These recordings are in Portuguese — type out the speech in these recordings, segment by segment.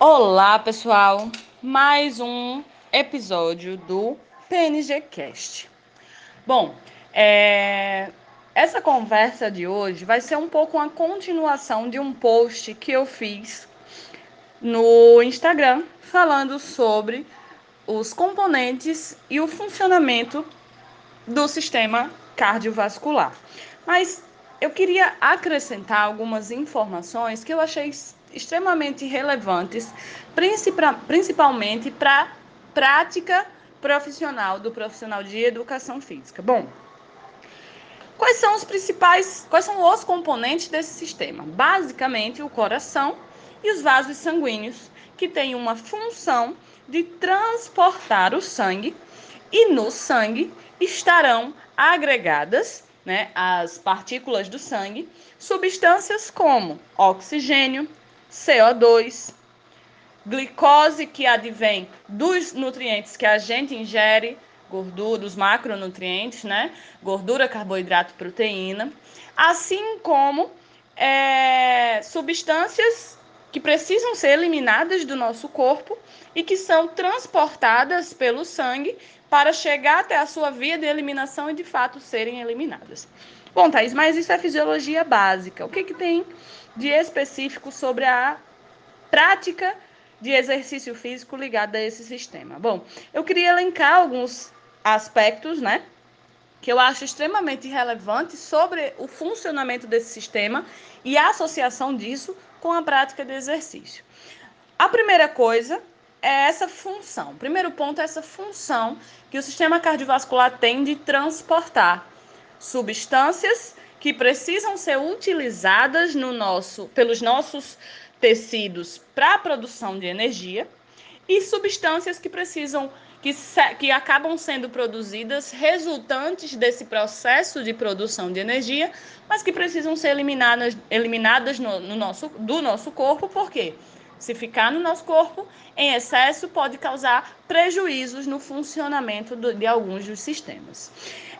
Olá, pessoal! Mais um episódio do PNG Cast. Bom, é... essa conversa de hoje vai ser um pouco uma continuação de um post que eu fiz no Instagram falando sobre os componentes e o funcionamento do sistema cardiovascular. Mas eu queria acrescentar algumas informações que eu achei extremamente relevantes, principalmente para a prática profissional do profissional de educação física. Bom, quais são os principais, quais são os componentes desse sistema? Basicamente, o coração e os vasos sanguíneos, que têm uma função de transportar o sangue e no sangue estarão agregadas né, as partículas do sangue, substâncias como oxigênio, CO2, glicose que advém dos nutrientes que a gente ingere, gordura, dos macronutrientes, né? Gordura, carboidrato, proteína, assim como é, substâncias que precisam ser eliminadas do nosso corpo e que são transportadas pelo sangue para chegar até a sua via de eliminação e de fato serem eliminadas. Bom, Thaís, mas isso é fisiologia básica. O que, que tem de específico sobre a prática de exercício físico ligado a esse sistema? Bom, eu queria elencar alguns aspectos, né, que eu acho extremamente relevantes sobre o funcionamento desse sistema e a associação disso com a prática de exercício. A primeira coisa é essa função. O primeiro ponto é essa função que o sistema cardiovascular tem de transportar substâncias que precisam ser utilizadas no nosso, pelos nossos tecidos para a produção de energia e substâncias que precisam que, que acabam sendo produzidas resultantes desse processo de produção de energia, mas que precisam ser eliminadas, eliminadas no, no nosso, do nosso corpo, por quê? Se ficar no nosso corpo em excesso, pode causar prejuízos no funcionamento do, de alguns dos sistemas.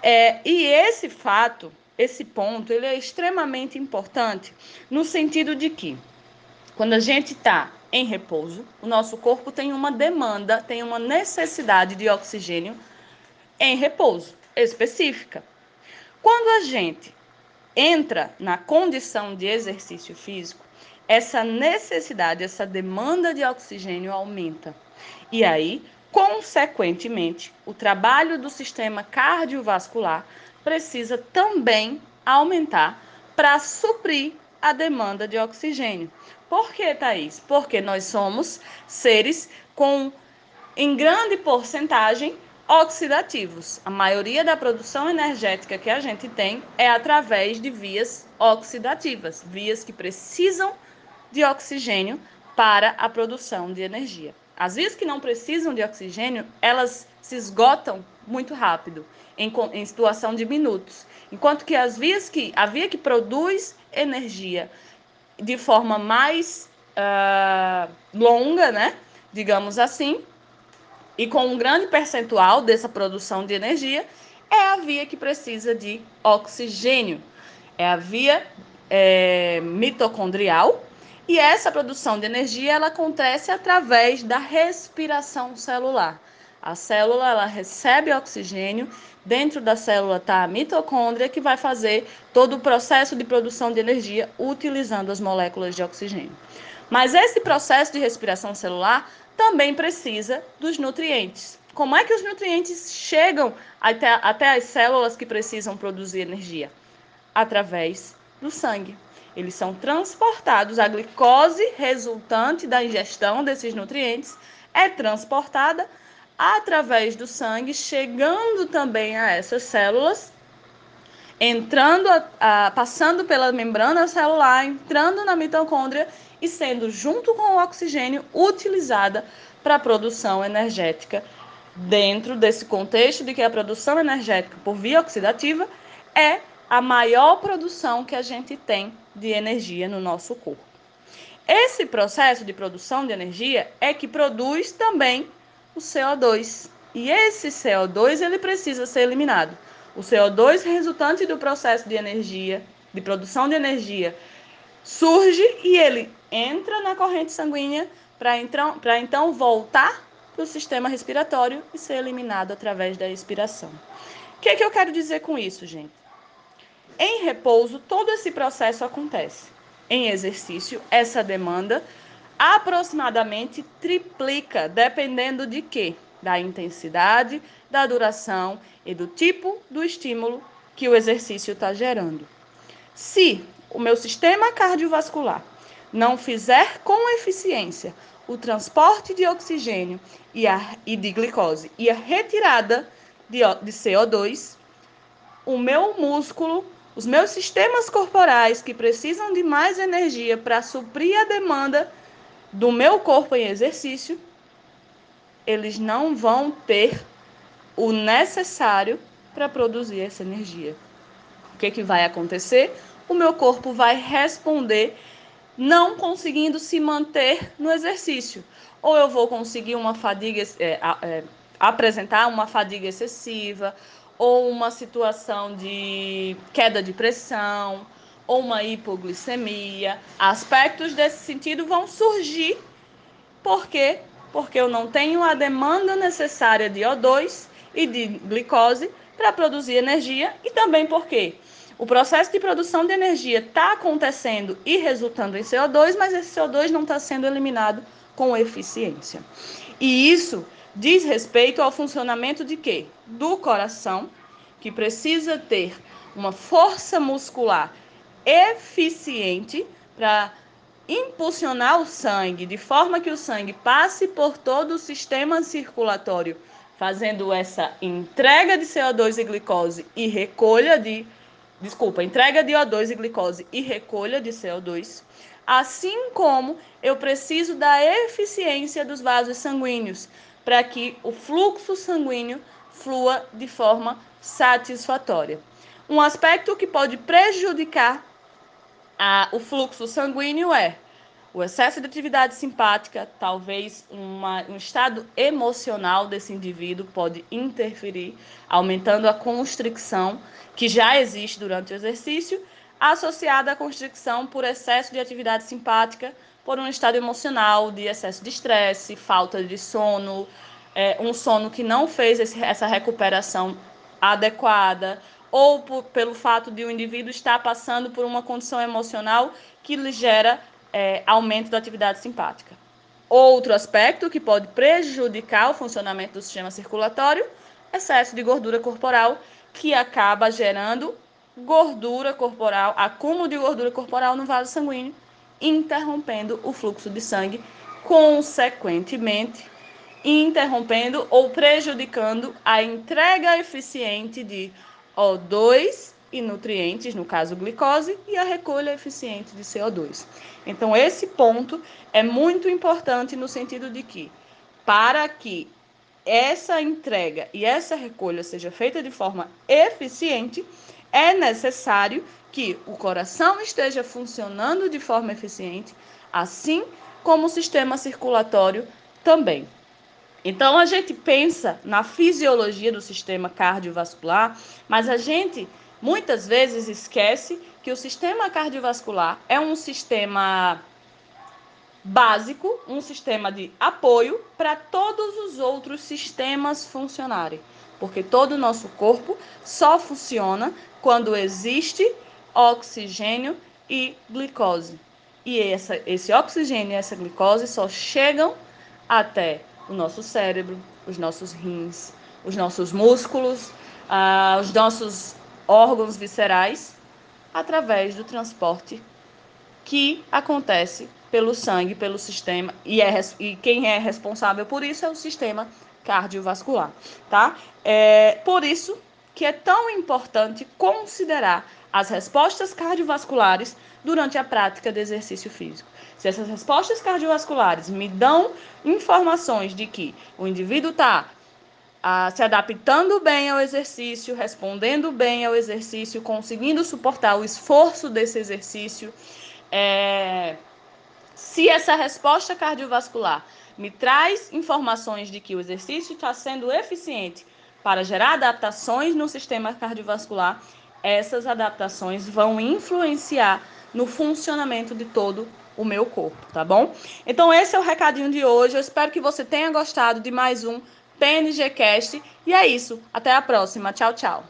É, e esse fato esse ponto ele é extremamente importante no sentido de que quando a gente está em repouso, o nosso corpo tem uma demanda, tem uma necessidade de oxigênio em repouso específica. Quando a gente entra na condição de exercício físico, essa necessidade, essa demanda de oxigênio aumenta. E aí, consequentemente, o trabalho do sistema cardiovascular precisa também aumentar para suprir a demanda de oxigênio. Por que, Thaís? Porque nós somos seres com, em grande porcentagem, oxidativos. A maioria da produção energética que a gente tem é através de vias oxidativas, vias que precisam de oxigênio para a produção de energia. As vias que não precisam de oxigênio, elas se esgotam muito rápido, em, em situação de minutos. Enquanto que as vias que a via que produz energia de forma mais uh, longa, né, digamos assim, e com um grande percentual dessa produção de energia, é a via que precisa de oxigênio. É a via é, mitocondrial, e essa produção de energia ela acontece através da respiração celular. A célula ela recebe oxigênio, dentro da célula está a mitocôndria que vai fazer todo o processo de produção de energia utilizando as moléculas de oxigênio. Mas esse processo de respiração celular também precisa dos nutrientes. Como é que os nutrientes chegam até, até as células que precisam produzir energia? Através do sangue. Eles são transportados, a glicose resultante da ingestão desses nutrientes é transportada através do sangue, chegando também a essas células, entrando, a, a, passando pela membrana celular, entrando na mitocôndria e sendo, junto com o oxigênio, utilizada para a produção energética. Dentro desse contexto de que a produção energética por via oxidativa é a maior produção que a gente tem de energia no nosso corpo. Esse processo de produção de energia é que produz também o CO2. E esse CO2 ele precisa ser eliminado. O CO2 resultante do processo de energia, de produção de energia, surge e ele entra na corrente sanguínea para então, então voltar para o sistema respiratório e ser eliminado através da expiração. O que, é que eu quero dizer com isso, gente? Em repouso, todo esse processo acontece. Em exercício, essa demanda aproximadamente triplica, dependendo de quê? Da intensidade, da duração e do tipo do estímulo que o exercício está gerando. Se o meu sistema cardiovascular não fizer com eficiência o transporte de oxigênio e, a, e de glicose e a retirada de, de CO2, o meu músculo, os meus sistemas corporais que precisam de mais energia para suprir a demanda do meu corpo em exercício, eles não vão ter o necessário para produzir essa energia. O que, que vai acontecer? O meu corpo vai responder não conseguindo se manter no exercício. Ou eu vou conseguir uma fadiga, é, é, apresentar uma fadiga excessiva, ou uma situação de queda de pressão, ou uma hipoglicemia. Aspectos desse sentido vão surgir. Por quê? Porque eu não tenho a demanda necessária de O2 e de glicose para produzir energia e também porque o processo de produção de energia está acontecendo e resultando em CO2, mas esse CO2 não está sendo eliminado com eficiência. E isso diz respeito ao funcionamento de quê? Do coração, que precisa ter uma força muscular eficiente para impulsionar o sangue, de forma que o sangue passe por todo o sistema circulatório, fazendo essa entrega de CO2 e glicose e recolha de desculpa, entrega de O2 e glicose e recolha de CO2, assim como eu preciso da eficiência dos vasos sanguíneos para que o fluxo sanguíneo flua de forma satisfatória. Um aspecto que pode prejudicar a, o fluxo sanguíneo é o excesso de atividade simpática, talvez uma, um estado emocional desse indivíduo pode interferir, aumentando a constricção que já existe durante o exercício, associada à constricção por excesso de atividade simpática, por um estado emocional de excesso de estresse, falta de sono, é, um sono que não fez esse, essa recuperação adequada, ou por, pelo fato de o indivíduo estar passando por uma condição emocional que lhe gera é, aumento da atividade simpática. Outro aspecto que pode prejudicar o funcionamento do sistema circulatório, excesso de gordura corporal, que acaba gerando gordura corporal, acúmulo de gordura corporal no vaso sanguíneo, interrompendo o fluxo de sangue, consequentemente interrompendo ou prejudicando a entrega eficiente de O2 e nutrientes, no caso glicose, e a recolha eficiente de CO2. Então, esse ponto é muito importante no sentido de que, para que essa entrega e essa recolha seja feita de forma eficiente, é necessário que o coração esteja funcionando de forma eficiente, assim como o sistema circulatório também. Então a gente pensa na fisiologia do sistema cardiovascular, mas a gente muitas vezes esquece que o sistema cardiovascular é um sistema básico, um sistema de apoio para todos os outros sistemas funcionarem. Porque todo o nosso corpo só funciona quando existe oxigênio e glicose. E essa, esse oxigênio e essa glicose só chegam até o nosso cérebro, os nossos rins, os nossos músculos, ah, os nossos órgãos viscerais através do transporte que acontece pelo sangue, pelo sistema, e, é, e quem é responsável por isso é o sistema cardiovascular, tá? É por isso que é tão importante considerar as respostas cardiovasculares durante a prática de exercício físico. Se essas respostas cardiovasculares me dão informações de que o indivíduo está ah, se adaptando bem ao exercício, respondendo bem ao exercício, conseguindo suportar o esforço desse exercício. É... Se essa resposta cardiovascular me traz informações de que o exercício está sendo eficiente para gerar adaptações no sistema cardiovascular, essas adaptações vão influenciar no funcionamento de todo o meu corpo, tá bom? Então esse é o recadinho de hoje. Eu espero que você tenha gostado de mais um PNG Cast. E é isso. Até a próxima. Tchau, tchau.